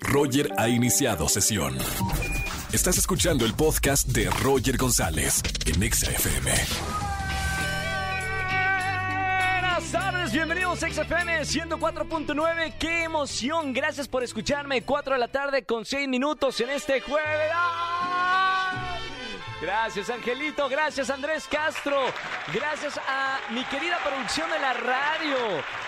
Roger ha iniciado sesión. Estás escuchando el podcast de Roger González en Exa FM. Buenas tardes, bienvenidos a XFM 104.9. ¡Qué emoción! Gracias por escucharme. 4 de la tarde con 6 minutos en este jueves. ¡Ay! Gracias, Angelito. Gracias, Andrés Castro. Gracias a mi querida producción de la radio.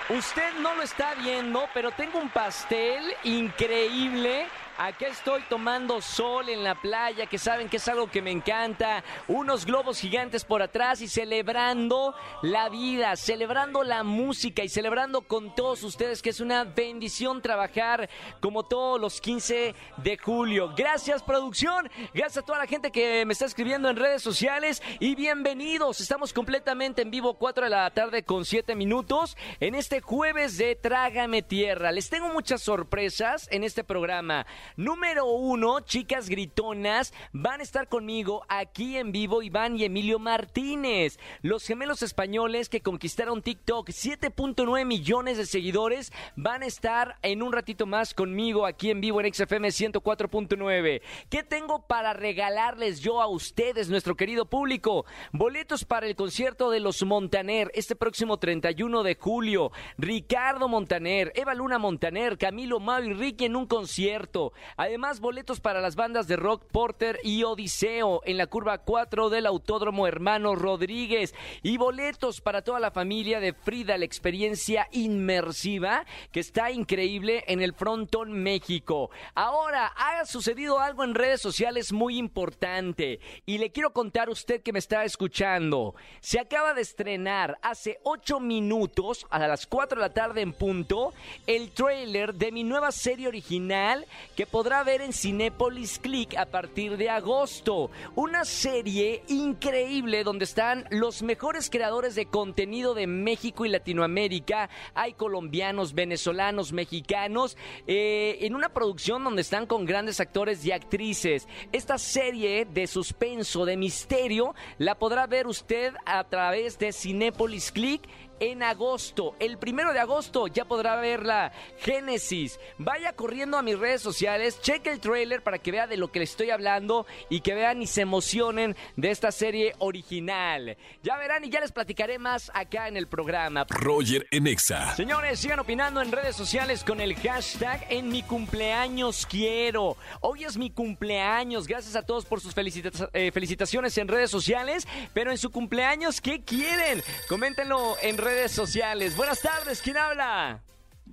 Usted no lo está viendo, pero tengo un pastel increíble. Aquí estoy tomando sol en la playa, que saben que es algo que me encanta. Unos globos gigantes por atrás y celebrando la vida, celebrando la música y celebrando con todos ustedes que es una bendición trabajar como todos los 15 de julio. Gracias producción, gracias a toda la gente que me está escribiendo en redes sociales y bienvenidos. Estamos completamente en vivo 4 de la tarde con 7 minutos en este jueves de Trágame Tierra. Les tengo muchas sorpresas en este programa. Número uno, chicas gritonas, van a estar conmigo aquí en vivo Iván y Emilio Martínez, los gemelos españoles que conquistaron TikTok, 7.9 millones de seguidores, van a estar en un ratito más conmigo aquí en vivo en XFM 104.9. ¿Qué tengo para regalarles yo a ustedes, nuestro querido público? Boletos para el concierto de los Montaner este próximo 31 de julio. Ricardo Montaner, Eva Luna Montaner, Camilo Mau y Ricky en un concierto. Además, boletos para las bandas de rock Porter y Odiseo en la curva 4 del Autódromo Hermano Rodríguez. Y boletos para toda la familia de Frida, la experiencia inmersiva que está increíble en el Frontón México. Ahora, ha sucedido algo en redes sociales muy importante y le quiero contar a usted que me está escuchando. Se acaba de estrenar hace 8 minutos, a las 4 de la tarde en punto, el trailer de mi nueva serie original que podrá ver en Cinépolis Click a partir de agosto. Una serie increíble donde están los mejores creadores de contenido de México y Latinoamérica. Hay colombianos, venezolanos, mexicanos, eh, en una producción donde están con grandes actores y actrices. Esta serie de suspenso, de misterio, la podrá ver usted a través de Cinépolis Click en agosto. El primero de agosto ya podrá ver la Génesis. Vaya corriendo a mis redes sociales, cheque el trailer para que vea de lo que le estoy hablando y que vean y se emocionen de esta serie original. Ya verán y ya les platicaré más acá en el programa. Roger en Exa. Señores, sigan opinando en redes sociales con el hashtag en mi cumpleaños quiero. Hoy es mi cumpleaños. Gracias a todos por sus felicita- eh, felicitaciones en redes sociales. Pero en su cumpleaños, ¿qué quieren? Coméntenlo en redes sociales. Buenas tardes, ¿quién habla?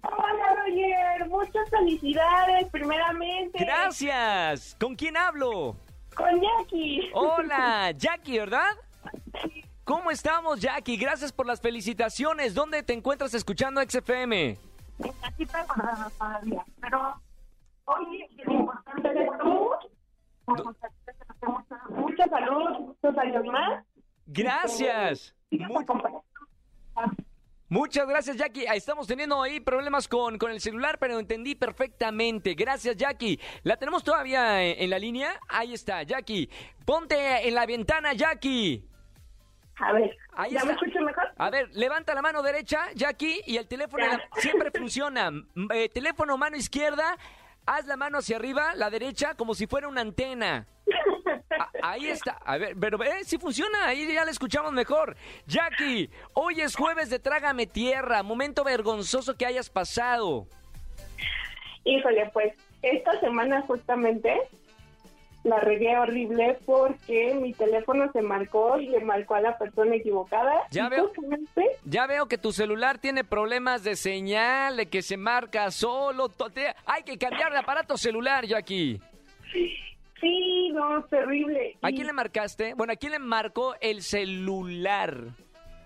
Hola Roger, muchas felicidades primeramente. Gracias. ¿Con quién hablo? Con Jackie. Hola, Jackie, ¿verdad? ¿Cómo estamos, Jackie? Gracias por las felicitaciones. ¿Dónde te encuentras escuchando XFM? Aquí guardada todavía, pero hoy es importante de salud. Mucha salud, muchos años más. Gracias. Muchas gracias, Jackie. Estamos teniendo ahí problemas con, con el celular, pero entendí perfectamente. Gracias, Jackie. ¿La tenemos todavía en, en la línea? Ahí está, Jackie. Ponte en la ventana, Jackie. A ver, Ahí ¿ya me escucho mejor? A ver, levanta la mano derecha, Jackie, y el teléfono la- siempre funciona. Eh, teléfono mano izquierda, haz la mano hacia arriba, la derecha, como si fuera una antena. Ahí está. A ver, pero eh, sí funciona. Ahí ya la escuchamos mejor. Jackie, hoy es jueves de Trágame Tierra. Momento vergonzoso que hayas pasado. Híjole, pues esta semana justamente la regué horrible porque mi teléfono se marcó y le marcó a la persona equivocada. Ya veo. Ya veo que tu celular tiene problemas de señal, de que se marca solo. Hay que cambiar de aparato celular, Jackie. Sí, no, terrible. ¿A quién le marcaste? Bueno, ¿a quién le marcó el celular?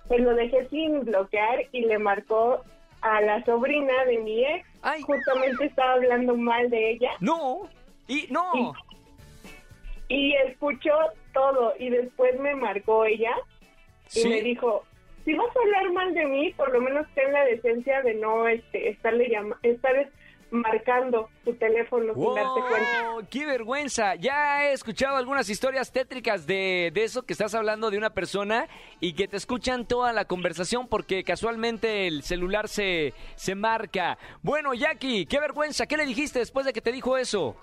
Pues lo dejé sin bloquear y le marcó a la sobrina de mi ex. Ay. Justamente estaba hablando mal de ella No. Y no. y escuchó todo y después me marcó ella y Sí. me dijo, si vas a hablar mal de mí, por lo menos ten la decencia de no este, estarle llama estar marcando tu teléfono sin darte cuenta. ¡Wow! ¡Qué vergüenza! Ya he escuchado algunas historias tétricas de, de eso que estás hablando de una persona y que te escuchan toda la conversación porque casualmente el celular se, se marca. Bueno, Jackie, qué vergüenza. ¿Qué le dijiste después de que te dijo eso?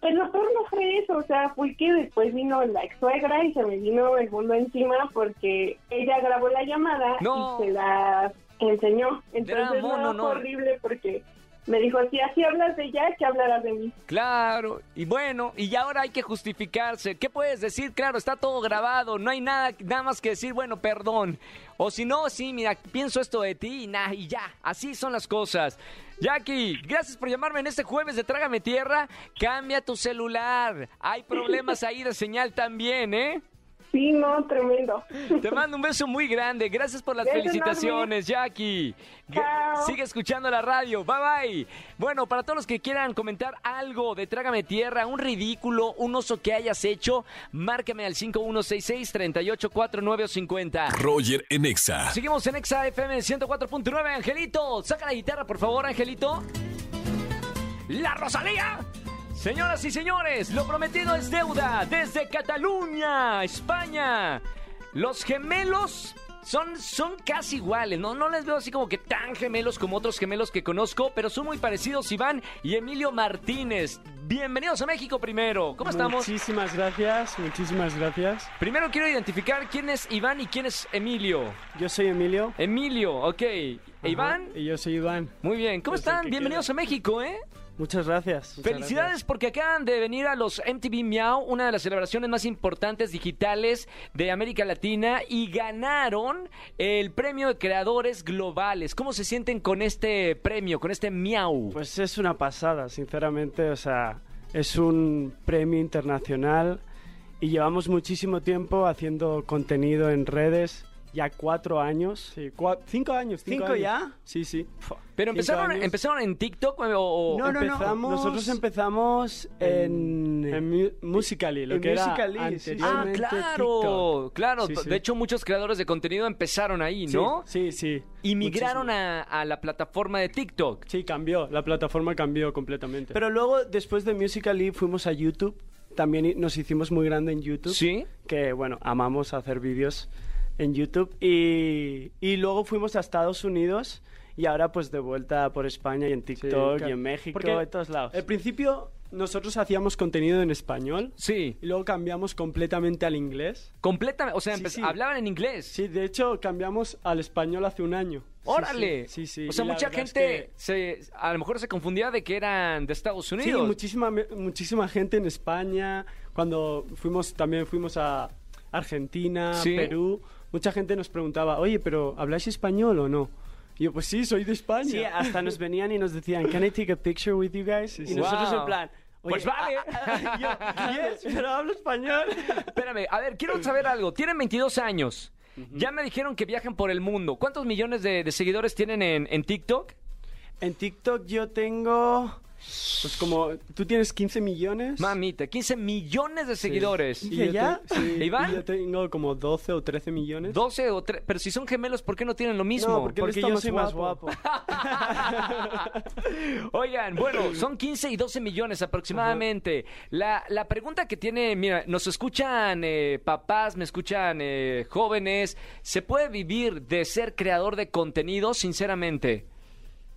Pues lo peor no fue eso, o sea, fue que después vino la ex suegra y se me vino el mundo encima porque ella grabó la llamada No. y se la enseñó. Entonces Drama, no, horrible porque me dijo, si así hablas de ella, que hablarás de mí. Claro, y bueno, y ahora hay que justificarse. ¿Qué puedes decir? Claro, está todo grabado, no hay nada, nada más que decir, bueno, perdón. O si no, sí, mira, pienso esto de ti y, nah, y ya, así son las cosas. Jackie, gracias por llamarme en este jueves de Trágame Tierra. Cambia tu celular. Hay problemas ahí de señal también, ¿eh? Sí, no, tremendo. Te mando un beso muy grande. Gracias por las Beso felicitaciones, Jackie. Chao. Sigue escuchando la radio. Bye bye. Bueno, para todos los que quieran comentar algo de Trágame Tierra, un ridículo, un oso que hayas hecho, márcame al 5166-384950. Roger en Exa. Seguimos en Exa FM 104.9. Angelito, saca la guitarra, por favor, Angelito. La Rosalía. Señoras y señores, lo prometido es deuda desde Cataluña, España. Los gemelos son, son casi iguales, ¿no? No les veo así como que tan gemelos como otros gemelos que conozco, pero son muy parecidos Iván y Emilio Martínez. Bienvenidos a México primero. ¿Cómo estamos? Muchísimas gracias, muchísimas gracias. Primero quiero identificar quién es Iván y quién es Emilio. Yo soy Emilio. Emilio, ok. ¿E Iván? Y yo soy Iván. Muy bien. ¿Cómo Yo están? Bienvenidos a México, ¿eh? Muchas gracias. muchas Felicidades gracias. porque acaban de venir a los MTV Miau, una de las celebraciones más importantes digitales de América Latina y ganaron el premio de creadores globales. ¿Cómo se sienten con este premio, con este Miau? Pues es una pasada, sinceramente. O sea, es un premio internacional y llevamos muchísimo tiempo haciendo contenido en redes. Ya cuatro años. Sí, cua- cinco años. ¿Cinco años. ya? Sí, sí. Pero empezaron, años. empezaron en TikTok o, o- No, no, no. Nosotros empezamos en, en Mu- Musical.ly, lo en que Musical.ly, era sí. Ah, claro, TikTok. claro. Sí, sí. De hecho, muchos creadores de contenido empezaron ahí, ¿no? Sí, sí. Y migraron a, a la plataforma de TikTok. Sí, cambió. La plataforma cambió completamente. Pero luego, después de Musical.ly, fuimos a YouTube. También nos hicimos muy grande en YouTube. ¿Sí? Que, bueno, amamos hacer vídeos en YouTube. Y, y luego fuimos a Estados Unidos. Y ahora, pues, de vuelta por España y en TikTok claro. y en México, Porque en todos lados. al Al principio, nosotros hacíamos contenido en español. Sí. Y luego cambiamos completamente al inglés. Completamente. O sea, Sí, sí. hablaban en inglés. Sí, de hecho, cambiamos al español hace un año. Sí, ¡Órale! Sí, sí. O sea, mucha es gente que- se, a lo mejor se confundía de que eran de Estados Sí, Unidos. muchísima, me- muchísima gente en España. Cuando fuimos, también fuimos a Argentina, Sí. Perú, mucha gente nos preguntaba, oye, pero ¿habláis español o no? Y yo, pues sí, soy de España. Sí, hasta nos venían y nos decían, ¿Can I take a picture with you guys? Sí, Y nosotros Wow. en plan, oye, Pues vale. ah, ah, yo, yes, pero hablo español. Espérame, a ver, quiero saber algo. Tienen 22 años. Ya me dijeron que viajan por el mundo. ¿Cuántos millones de, de seguidores tienen en, en TikTok? En TikTok yo tengo, pues como, tú tienes 15 millones. Mamita, 15 millones de seguidores. Y yo ¿Ya? te- sí, ¿Iván? y yo tengo como 12 o 13 millones. 12 o 3. Pero si son gemelos, ¿por qué no tienen lo mismo? No, porque, yo más soy más guapo. guapo. Oigan, bueno, son 15 y 12 millones aproximadamente. La, la pregunta que tiene, mira, nos escuchan eh, papás, me escuchan eh, jóvenes. ¿Se puede vivir de ser creador de contenido, sinceramente?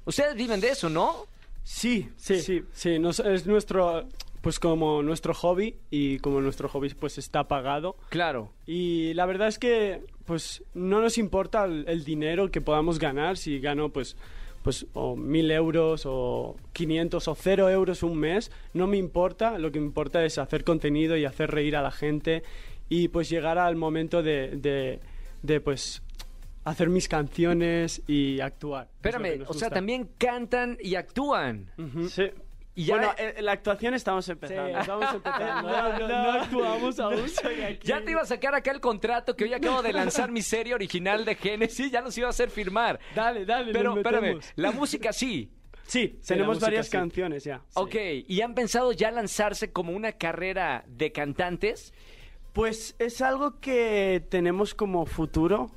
Ustedes viven de eso, ¿no? Sí, sí, sí, sí, nos- es nuestro, pues como nuestro hobby y como nuestro hobby pues está pagado. Claro. Y la verdad es que pues no nos importa el, el dinero que podamos ganar, si gano pues pues o mil euros o 500 o cero euros un mes, no me importa, lo que me importa es hacer contenido y hacer reír a la gente y pues llegar al momento de, de, de, pues hacer mis canciones y actuar. Espérame, o sea, también cantan y actúan. Sí. Y ya- Bueno, en, en la actuación estamos Sí, empezando. estamos empezando. No, no, no actuamos aún. Ya te iba a sacar acá el contrato que hoy acabo de lanzar mi serie original de Génesis, ya los iba a hacer firmar. Dale, dale, Pero espérame, la música sí. Sí, tenemos varias sí. canciones ya. Ok, ¿y han pensado ya lanzarse como una carrera de cantantes? Pues es algo que tenemos como futuro.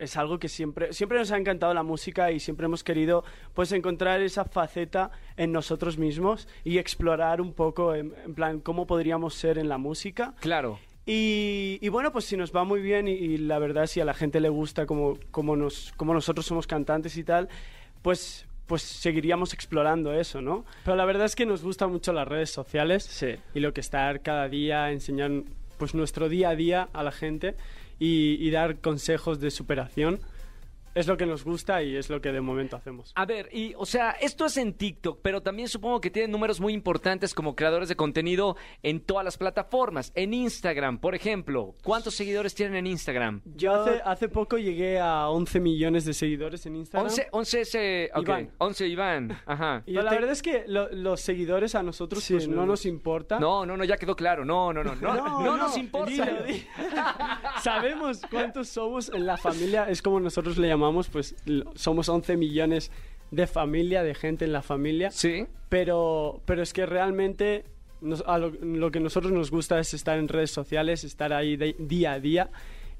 Es algo que siempre, siempre nos ha encantado la música y siempre hemos querido pues encontrar esa faceta en nosotros mismos y explorar un poco en, en plan cómo podríamos ser en la música. Claro. Y, y bueno, pues si nos va muy bien y, y la verdad si a la gente le gusta como, como, nos, como nosotros somos cantantes y tal, pues, pues seguiríamos explorando eso, ¿no? Pero la verdad es que nos gustan mucho las redes sociales Sí. y lo que estar cada día, enseñar pues nuestro día a día a la gente y, y dar consejos de superación es lo que nos gusta y es lo que de momento hacemos. A ver, y o sea, esto es en TikTok, pero también supongo que tienen números muy importantes como creadores de contenido en todas las plataformas. En Instagram, por ejemplo, ¿cuántos seguidores tienen en Instagram? Yo hace, hace poco llegué a 11 millones de seguidores en Instagram. 11, 11 ese, ok, Iván. 11 Iván, ajá. Y la verdad es que lo- los seguidores a nosotros Sí, pues, no, no, nos importa. No, no, no, ya quedó claro. No, no, no, no, no, nos importa. dilo, di- Sabemos cuántos somos en la familia, es como nosotros le llamamos, pues l- somos 11 millones de familia, de gente en la familia, Sí. pero, pero es que realmente nos- a lo, lo que nosotros nos gusta es estar en redes sociales, estar ahí de- día a día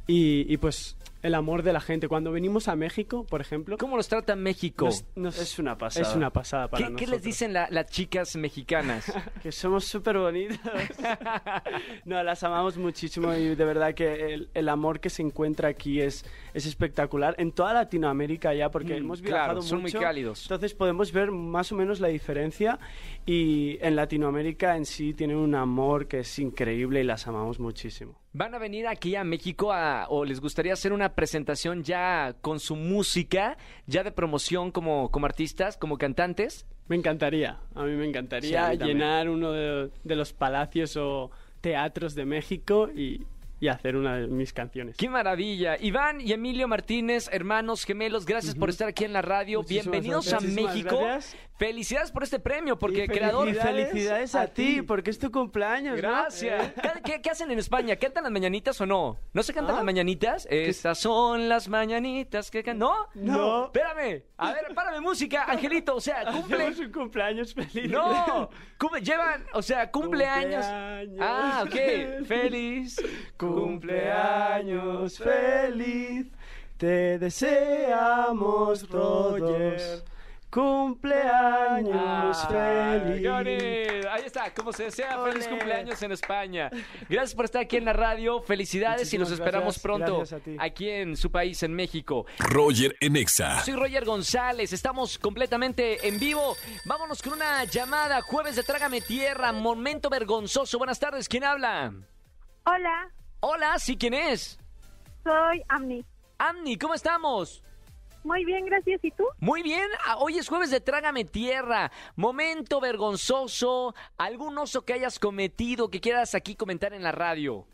y, y, pues el amor de la gente. Cuando venimos a México, por ejemplo, ¿Cómo nos trata México? nos- nos- Es una pasada. es una pasada para ¿Qué, qué nosotros. les dicen la- las chicas mexicanas? Que somos súper bonitos. no, las amamos muchísimo y de verdad que el, el amor que se encuentra aquí es, es espectacular. En toda Latinoamérica ya, porque Mm, hemos claro, viajado son muy mucho. cálidos. Entonces podemos ver más o menos la diferencia y en Latinoamérica en sí tienen un amor que es increíble y las amamos muchísimo. ¿Van a venir aquí a México a- o les gustaría hacer una presentación ya con su música, ya de promoción como, como artistas, como cantantes? Me encantaría, a mí me Sí, encantaría mí llenar uno de, de los palacios o teatros de México y, y hacer una de mis canciones. ¡Qué maravilla! Iván y Emilio Martínez, hermanos gemelos, gracias por estar aquí en la radio. Muchísimas Bienvenidos gracias. a Muchísimas México. gracias. Felicidades por este premio, porque creador... Y felicidades a, a ti, porque es tu cumpleaños, ¿no? Gracias. ¿Qué, qué- qué hacen en España? ¿Cantan las mañanitas o no? ¿No se cantan Ah. las mañanitas? Estas son las mañanitas que can- ¿No? No. Espérame. A ver, párame música, Angelito. O sea, cumple... Hacemos un cumpleaños feliz. No, cumple- llevan, o sea, cumpleaños. Cumpleaños. Ah, ok. Feliz Cumpleaños feliz, te deseamos todos. Roger. Cumpleaños feliz. Ahí está, como se desea, feliz cumpleaños en España. Gracias por estar aquí en la radio, felicidades y nos Muchísimas esperamos gracias, pronto gracias a ti. aquí en su país, en México. Roger en Exa. Soy Roger González, estamos completamente en vivo. Vámonos con una llamada, jueves de Trágame Tierra, momento vergonzoso. Buenas tardes, ¿quién habla? Hola, Hola, ¿sí quién es? soy Amni. Amni, ¿cómo estamos? Muy bien, gracias. ¿Y tú? Muy bien, ah, hoy es jueves de Trágame Tierra. Momento vergonzoso, algún oso que hayas cometido que quieras aquí comentar en la radio.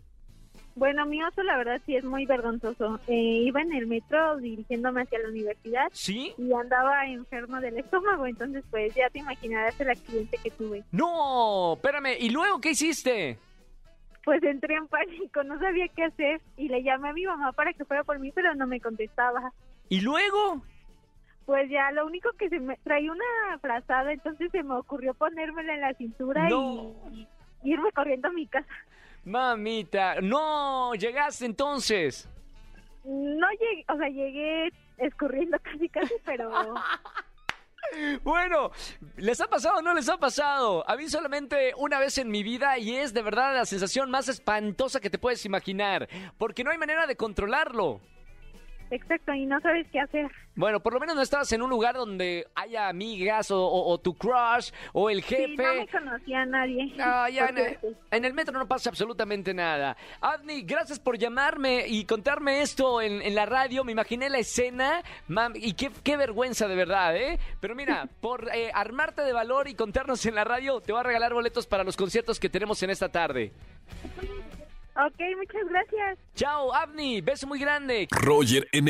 Bueno, mi oso la verdad sí es muy vergonzoso. Eh, iba en el metro dirigiéndome hacia la universidad ¿Sí? y andaba enfermo del estómago, entonces pues ya te imaginarás el accidente que tuve. No, espérame, ¿y luego qué hiciste? Pues entré en pánico, no sabía qué hacer y le llamé a mi mamá para que fuera por mí, pero no me contestaba. ¿Y luego? Pues ya lo único que se me traía una frazada, entonces se me ocurrió ponérmela en la cintura No. y, y irme corriendo a mi casa. Mamita, no, llegaste entonces. No llegué, o sea, llegué escurriendo casi casi, pero Bueno, ¿les ha pasado o no les ha pasado? A mí solamente una vez en mi vida y es de verdad la sensación más espantosa que te puedes imaginar, porque no hay manera de controlarlo. Exacto, y no sabes qué hacer. Bueno, por lo menos no estabas en un lugar donde haya amigas o, o- o tu crush o el Sí, no me jefe. conocía a nadie. Ah, ya en, en el metro no pasa absolutamente nada. Avni, gracias por llamarme y contarme esto en, en la radio. Me imaginé la escena mam, y qué, qué vergüenza de verdad, ¿eh? Pero mira, por eh, armarte de valor y contarnos en la radio, te voy a regalar boletos para los conciertos que tenemos en esta tarde. Ok, muchas gracias. Chao, Avni, beso muy grande. Roger en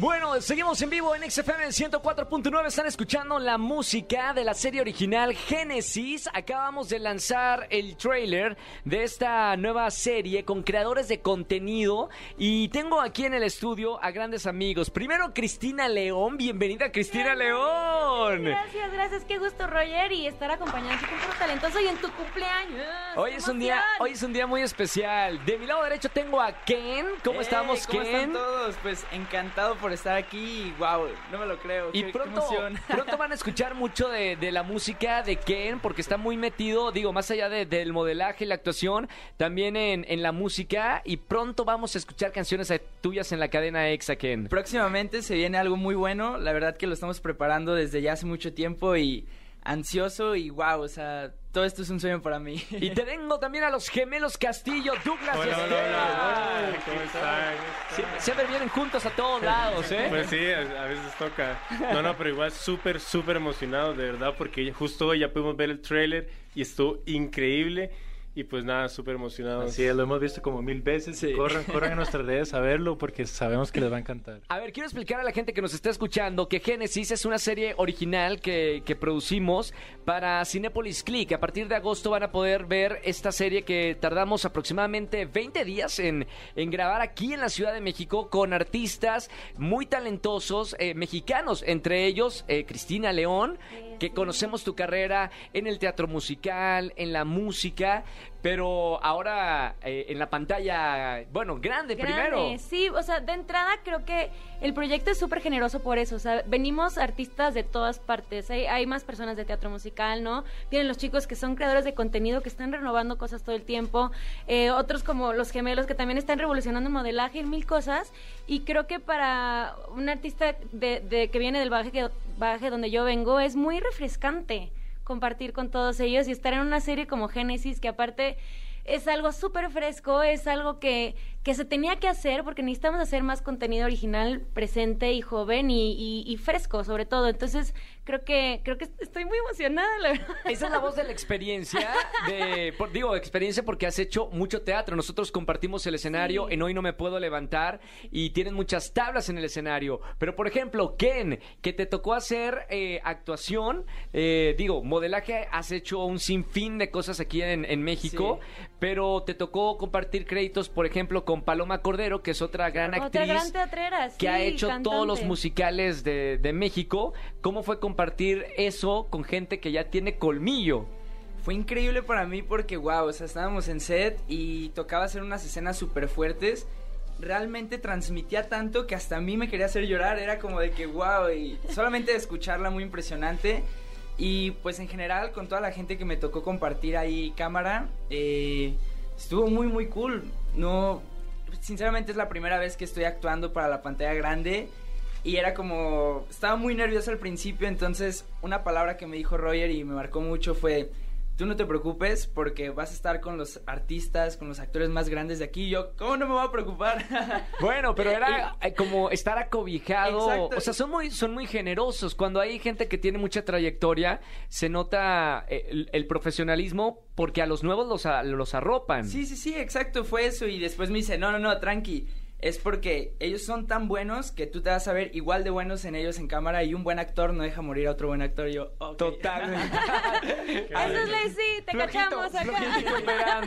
Bueno, seguimos en vivo en XFM 104.9. Están escuchando la música de la serie original Génesis. Acabamos de lanzar el trailer de esta nueva serie con creadores de contenido. Y tengo aquí en el estudio a grandes amigos. Primero, Cristina León. Bienvenida, Cristina León. Gracias, gracias. Qué gusto, Roger, y estar acompañando a tu talentoso y en tu cumpleaños. Hoy es, un día, hoy es un día muy especial. De mi lado derecho tengo a Ken. ¿Cómo estamos, ¿cómo Ken? están todos? Pues encantado por estar aquí. Wow, no me lo creo. Y qué- pronto, pronto van a escuchar mucho de, de la música de Ken, porque está muy metido, digo, más allá de- del modelaje y la actuación, también en, en la música. Y pronto vamos a escuchar canciones tuyas en la cadena Exa, Ken. Próximamente se viene algo muy bueno. La verdad que lo estamos preparando desde ya hace mucho tiempo y ansioso y wow, o sea, todo esto es un sueño para mí. Y te tengo también a los gemelos Castillo, Douglas y Hola, hola, Esteban. hola. ¿Cómo están? Sie- Siempre vienen juntos a todos lados, ¿eh? Pues sí, a, a veces toca. No, no, pero igual súper, súper emocionado, de verdad, porque justo hoy ya pudimos ver el tráiler y estuvo increíble. Y pues nada, súper emocionado. Así es, lo hemos visto como mil veces. Sí. Corran, corran a nuestras redes a verlo porque sabemos que les va a encantar. A ver, quiero explicar a la gente que nos está escuchando que Génesis es una serie original que, que producimos para Cinepolis Click. A partir de agosto van a poder ver esta serie que tardamos aproximadamente 20 días en, en grabar aquí en la Ciudad de México con artistas muy talentosos eh, mexicanos, entre ellos eh, Cristina León, que conocemos tu carrera en el teatro musical, en la música, pero ahora eh, en la pantalla, bueno, grande, Grande, primero. Sí, o sea, de entrada creo que el proyecto es súper generoso por eso. O sea, venimos artistas de todas partes. Hay, hay más personas de teatro musical, ¿no? Vienen los chicos que son creadores de contenido, que están renovando cosas todo el tiempo. Eh, otros como los gemelos, que también están revolucionando el modelaje en mil cosas. Y creo que para un artista de, de- que viene del baje, que, baje donde yo vengo, es muy refrescante compartir con todos ellos y estar en una serie como Génesis, que aparte es algo súper fresco, es algo que, que se tenía que hacer porque necesitamos hacer más contenido original, presente y joven y, y- y fresco sobre todo. Entonces creo que creo que estoy muy emocionada, la verdad. Esa es la voz de la experiencia, de, por- digo, experiencia porque has hecho mucho teatro. Nosotros compartimos el escenario Sí. en Hoy No Me Puedo Levantar y tienen muchas tablas en el escenario. Pero, por ejemplo, Ken, que te tocó hacer eh, actuación, eh, digo, modelaje, has hecho un sinfín de cosas aquí en, en México, pero te tocó compartir créditos, por ejemplo, con Paloma Cordero, que es otra gran actriz Otra gran teatrera, que ha sí, hecho todos los musicales de, de México. ¿Cómo fue compartir eso con gente que ya tiene colmillo? Fue increíble para mí porque, wow, o sea, estábamos en set y tocaba hacer unas escenas súper fuertes. Realmente transmitía tanto que hasta a mí me quería hacer llorar. Era como de que, wow, y solamente de escucharla muy impresionante. Y pues en general, con toda la gente que me tocó compartir ahí cámara, eh, estuvo muy, muy cool. No, sinceramente es la primera vez que estoy actuando para la pantalla grande. Y era como, estaba muy nervioso al principio, entonces una palabra que me dijo Roger y me marcó mucho fue, tú no te preocupes porque vas a estar con los artistas, con los actores más grandes de aquí. Y yo, ¿cómo no me voy a preocupar? Bueno, pero era eh, como estar acobijado. Exacto. O sea, son muy, son muy generosos. Cuando hay gente que tiene mucha trayectoria, se nota eh, el, el profesionalismo porque a los nuevos los, a- los arropan. Sí, sí, sí, exacto, fue eso. Y después me dice, no, no, no, tranqui. Es porque ellos son tan buenos que tú te vas a ver igual de buenos en ellos en cámara y un buen actor no deja morir a otro buen actor. Y yo, ok. Totalmente. Eso es sí, te Flojito, cachamos acá.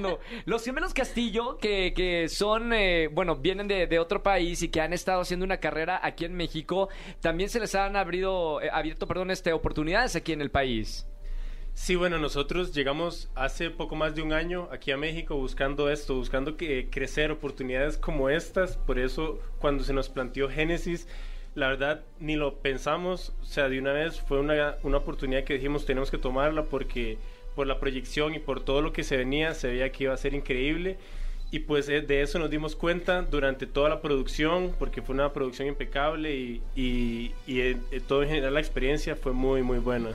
Los gemelos Castillo, que, que son, eh, bueno, vienen de, de otro país y que han estado haciendo una carrera aquí en México, también se les han abrido, eh, abierto, perdón, este, oportunidades aquí en el país. Sí, bueno, nosotros llegamos hace poco más de un año aquí a México buscando esto, buscando que crecer oportunidades como estas. Por eso, cuando se nos planteó Génesis, la verdad ni lo pensamos. O sea, de una vez fue una, una oportunidad que dijimos tenemos que tomarla porque por la proyección y por todo lo que se venía, se veía que iba a ser increíble. Y pues eh, de eso nos dimos cuenta durante toda la producción, porque fue una producción impecable y, y, eh, eh, todo en general la experiencia fue muy, muy buena.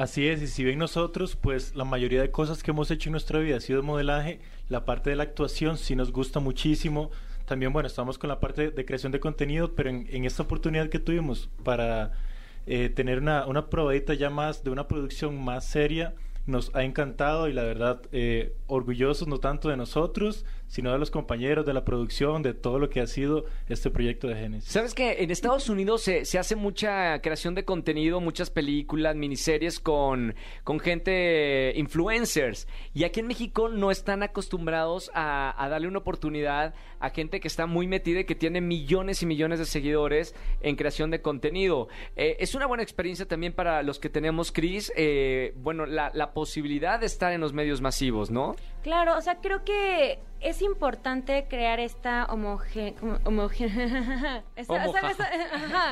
Así es, y si ven nosotros, pues la mayoría de cosas que hemos hecho en nuestra vida ha sido modelaje, la parte de la actuación sí nos gusta muchísimo, también bueno, estamos con la parte de creación de contenido, pero en, en esta oportunidad que tuvimos para eh, tener una, una probadita ya más de una producción más seria, nos ha encantado y la verdad eh, orgullosos no tanto de nosotros, sino de los compañeros, de la producción, de todo lo que ha sido este proyecto de Genesis. Sabes que en Estados Unidos se, se hace mucha creación de contenido, muchas películas, miniseries con, con gente influencers. Y aquí en México no están acostumbrados a, a darle una oportunidad a gente que está muy metida y que tiene millones y millones de seguidores en creación de contenido. Eh, es una buena experiencia también para los que tenemos, Chris, eh, bueno, la, la posibilidad de estar en los medios masivos, ¿no? Claro, o sea, creo que es importante crear esta homoge...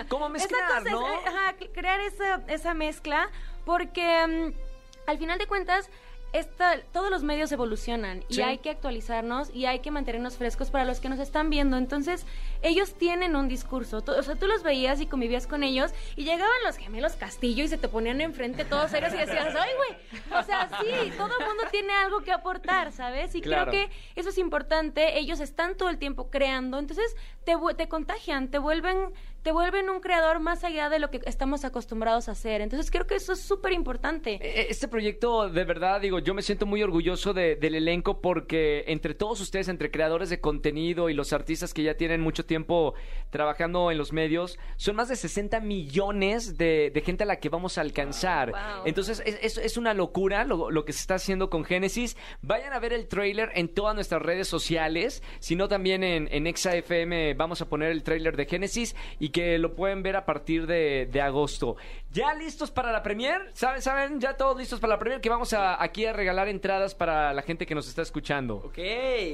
¿Cómo mezclar, no? ajá, crear esa, esa mezcla porque mm, al final de cuentas esta, todos los medios evolucionan y hay que actualizarnos y hay que mantenernos frescos para los que nos están viendo. Entonces, ellos tienen un discurso. o sea, tú los veías y convivías con ellos y llegaban los gemelos Castillo y se te ponían enfrente todos serios y decías, ¡ay, güey! O sea, sí, todo el mundo tiene algo que aportar, ¿sabes? Y creo que eso es importante. Ellos están todo el tiempo creando, entonces te, te contagian, te vuelven te vuelven un creador más allá de lo que estamos acostumbrados a hacer. Entonces creo que eso es súper importante. E, e, este proyecto, de verdad, digo, yo me siento muy orgulloso del elenco porque entre todos ustedes, entre creadores de contenido y los artistas que ya tienen mucho tiempo trabajando en los medios, son más de 60 millones de, gente a la que vamos a alcanzar. Entonces es, es, una locura lo, que se está haciendo con Génesis. Vayan a ver el trailer en todas nuestras redes sociales, sino también en, en ExaFM vamos a poner el trailer de Génesis y que lo pueden ver a partir de, agosto. ¿Ya listos para la premier? ¿Saben? ¿Saben? Ya todos listos para la premier que vamos a, aquí a regalar entradas para la gente que nos está escuchando. Ok,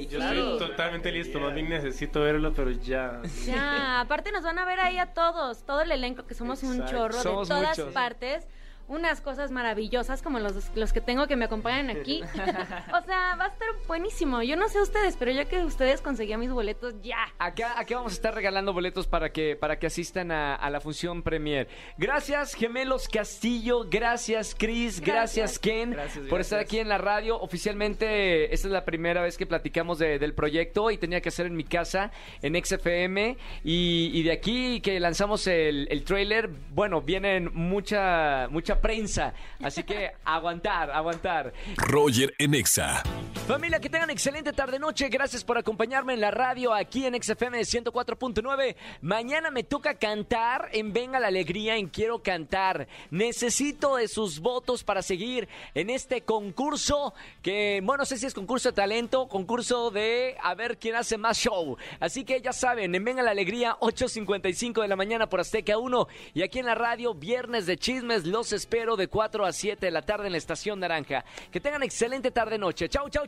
Yo estoy totalmente listo, necesito verlo, pero ya. Ya, aparte nos van a ver ahí a todos, todo el elenco, que somos un chorro de todas partes unas cosas maravillosas como los, los que tengo que me acompañan aquí. o sea, va a estar buenísimo. Yo no sé ustedes, pero ya que ustedes conseguían mis boletos, ya. Acá, aquí vamos a estar regalando boletos para que, para que asistan a, la función premier. Gracias, Gemelos Castillo. Gracias, Chris. Gracias, Ken, por estar aquí en la radio. Oficialmente, esta es la primera vez que platicamos del proyecto y tenía que hacer en mi casa, en XFM. Y, y de aquí que lanzamos el, el trailer, bueno, vienen mucha, mucha prensa. Así que aguantar, aguantar. Roger Enexa. Familia, que tengan excelente tarde-noche. Gracias por acompañarme en la radio aquí en XFM 104.9. Mañana me toca cantar en Venga la Alegría, en Quiero Cantar. Necesito de sus votos para seguir en este concurso que, bueno, no sé si es concurso de talento, concurso de a ver quién hace más show. Así que ya saben, en Venga la Alegría, 8.55 de la mañana por Azteca 1 y aquí en la radio, viernes de chismes, los espero de 4 a 7 de la tarde en la Estación Naranja. Que tengan excelente tarde-noche. Chau, chau,